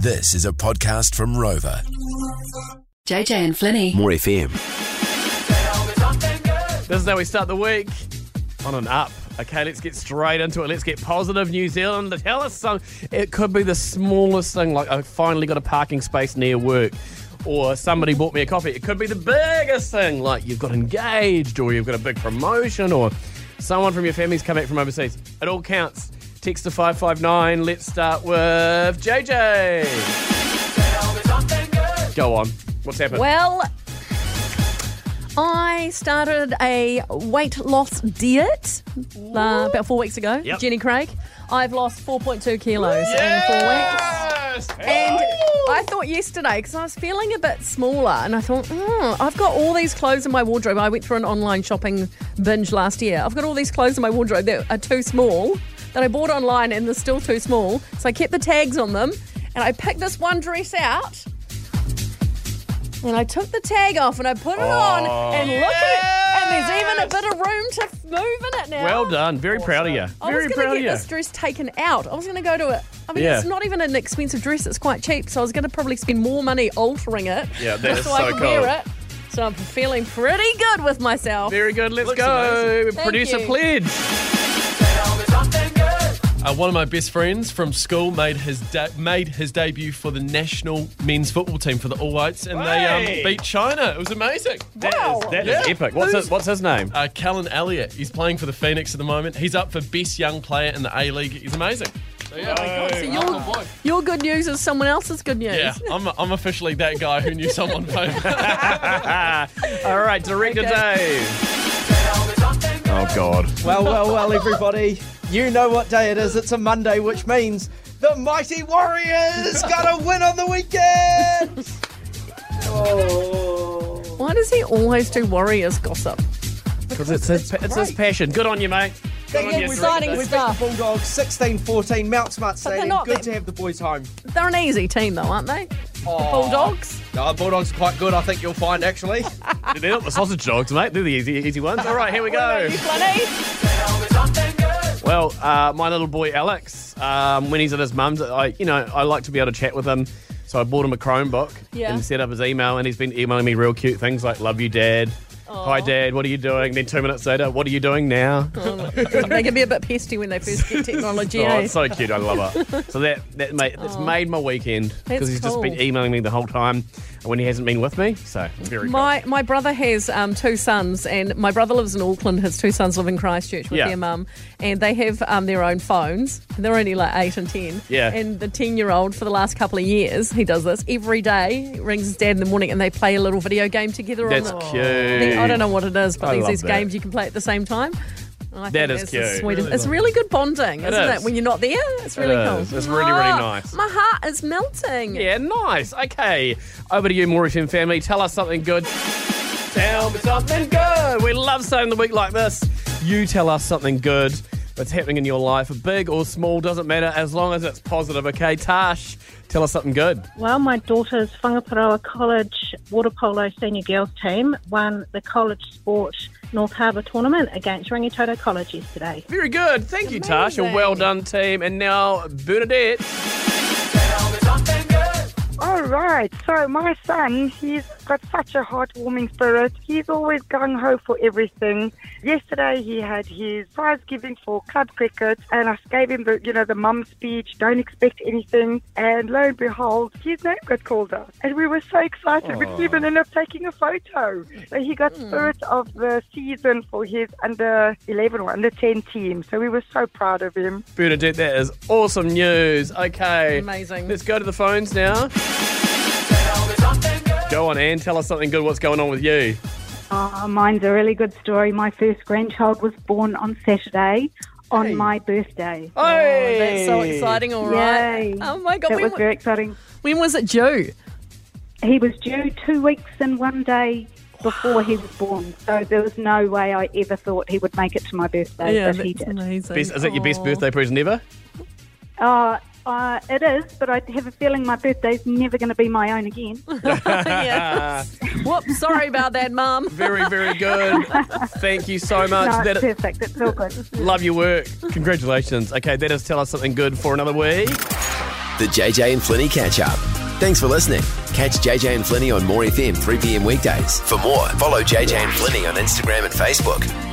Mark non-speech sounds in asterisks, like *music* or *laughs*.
This is a podcast from Rova. JJ and Flynny. More FM. This is how we start the week on an up. Okay, let's get straight into it. Let's get positive New Zealand. Tell us some. It could be the smallest thing, like I finally got a parking space near work, or somebody bought me a coffee. It could be the biggest thing, like you've got engaged, or you've got a big promotion, or someone from your family's come back from overseas. It all counts. Text to 559. Let's start with JJ. Go on. What's happened? Well, I started a weight loss diet uh, about four weeks ago. Yep. Jenny Craig. I've lost 4.2 kilos in four weeks. And I thought yesterday, because I was feeling a bit smaller, and I thought, oh, I've got all these clothes in my wardrobe. I went through an online shopping binge last year. I've got all these clothes in my wardrobe that are too small, that I bought online, and they're still too small. So I kept the tags on them, and I picked this one dress out. And I took the tag off and I put it on, oh. and look at it. And there's even a bit of room to move in it now. Well done. Very proud of you. I Very was proud going to of get you. this dress taken out. I was going to go to it. I mean, Yeah. it's not even an expensive dress. It's quite cheap. So I was going to probably spend more money altering it. Yeah, that just is *laughs* so I so could cool. wear it. So I'm feeling pretty good with myself. Very good. Let's Looks go. amazing. Producer Thank you. Pledge. Uh, one of my best friends from school made his de- made his debut for the national men's football team for the All Whites, and they um, beat China. It was amazing. That is, that is Yeah. epic. What's his, what's his name? Uh, Callan Elliot, he's playing for the Phoenix at the moment. He's up for best young player in the A League. He's amazing. So, yeah, So your, your good news is someone else's good news. yeah, I'm, I'm officially that guy who knew someone *laughs* famous. *laughs* All right, Director Okay. Dave. Oh, God. Well, well, well, everybody. You know what day it is. It's a Monday, which means the Mighty Warriors got a win on the weekend. Oh. Why does he always do Warriors gossip? Because it's his, it's his passion. Good on you, mate. Good on you, we've Director exciting Dave. We beat the stuff. Bulldogs 16 14, Mount Smart they're Stadium. not- Good they- to have the boys home. They're an easy team, though, aren't they? Oh. Bulldogs. No, Bulldogs are quite good, I think you'll find, actually. They're not the sausage dogs, mate. They're the easy, easy ones. All right, here we What go. about you, Well, uh, my little boy Alex, um, when he's at his mum's, I, you know, I like to be able to chat with him. So I bought him a Chromebook Yeah. and set up his email, and he's been emailing me real cute things like "Love you, Dad." Hi, Dad. What are you doing? Then two minutes later, what are you doing now? *laughs* they can be a bit pesty when they first get technology. *laughs* Oh, eh? it's so cute. I love it. So that that made it's made my weekend because he's just been emailing me the whole time when he hasn't been with me. So very My my brother has um, two sons, and my brother lives in Auckland. His two sons live in Christchurch with Yeah. their mum, and they have um, their own phones. They're only like eight and ten. Yeah. And the ten-year-old, for the last couple of years, he does this every day. He rings his dad in the morning, and they play a little video game together. That's on the, cute. I don't know what it is, but I there's love these that. games you can play at the same time. I That think is that's the cute. sweetest- it's really good bonding, isn't is. it? When you're not there, it's really cool. is. It's really, really Oh, nice. My heart is melting. Yeah, nice. Okay, over to you, FM family. Tell us something good. Tell me something good. We love starting the week like this. You tell us something good that's happening in your life, big or small, doesn't matter, as long as it's positive. Okay, Tash, tell us something good. Well, my daughter's Whangaparoa College water polo senior girls team won the college sport North Harbour tournament against Rangitoto College yesterday. Very good. Thank you, Tash. A well done team. And now, Bernadette. All right. So my son, he's got such a heartwarming spirit. He's always gung ho for everything. Yesterday he had his prize giving for club cricket, and I gave him the, you know, the mum speech. Don't expect anything. And lo and behold, his name got called out, and we were so excited. We didn't even end up taking a photo. So he got hmm. spirit of the season for his under 11 or under 10 team. So we were so proud of him. Bernadette, that is awesome news. Okay. Amazing. Let's go to the phones now. Go on, Anne. Tell us something good. What's going on with you? Uh, mine's a really good story. My first grandchild was born on Saturday on my birthday. Oh, that's so exciting, all right. Yay. Oh my God. That When, was wa- very exciting. when was it due? He was due two weeks and one day before he was born, so there was no way I ever thought he would make it to my birthday, yeah, but he that's did. amazing. Best, is it your best Aw. birthday present ever? Uh, uh, it is, but I have a feeling my birthday's never going to be my own again. *laughs* yes. Whoops, sorry about that, Mum. *laughs* Very, very good. Thank you so much. no, That- perfect. It's all good. love your work. Congratulations. Okay, that is tell us something good for another week. The JJ and Flynny catch up. Thanks for listening. Catch JJ and Flynny on More FM 3 p.m. weekdays. For more, follow JJ and Flynny on Instagram and Facebook.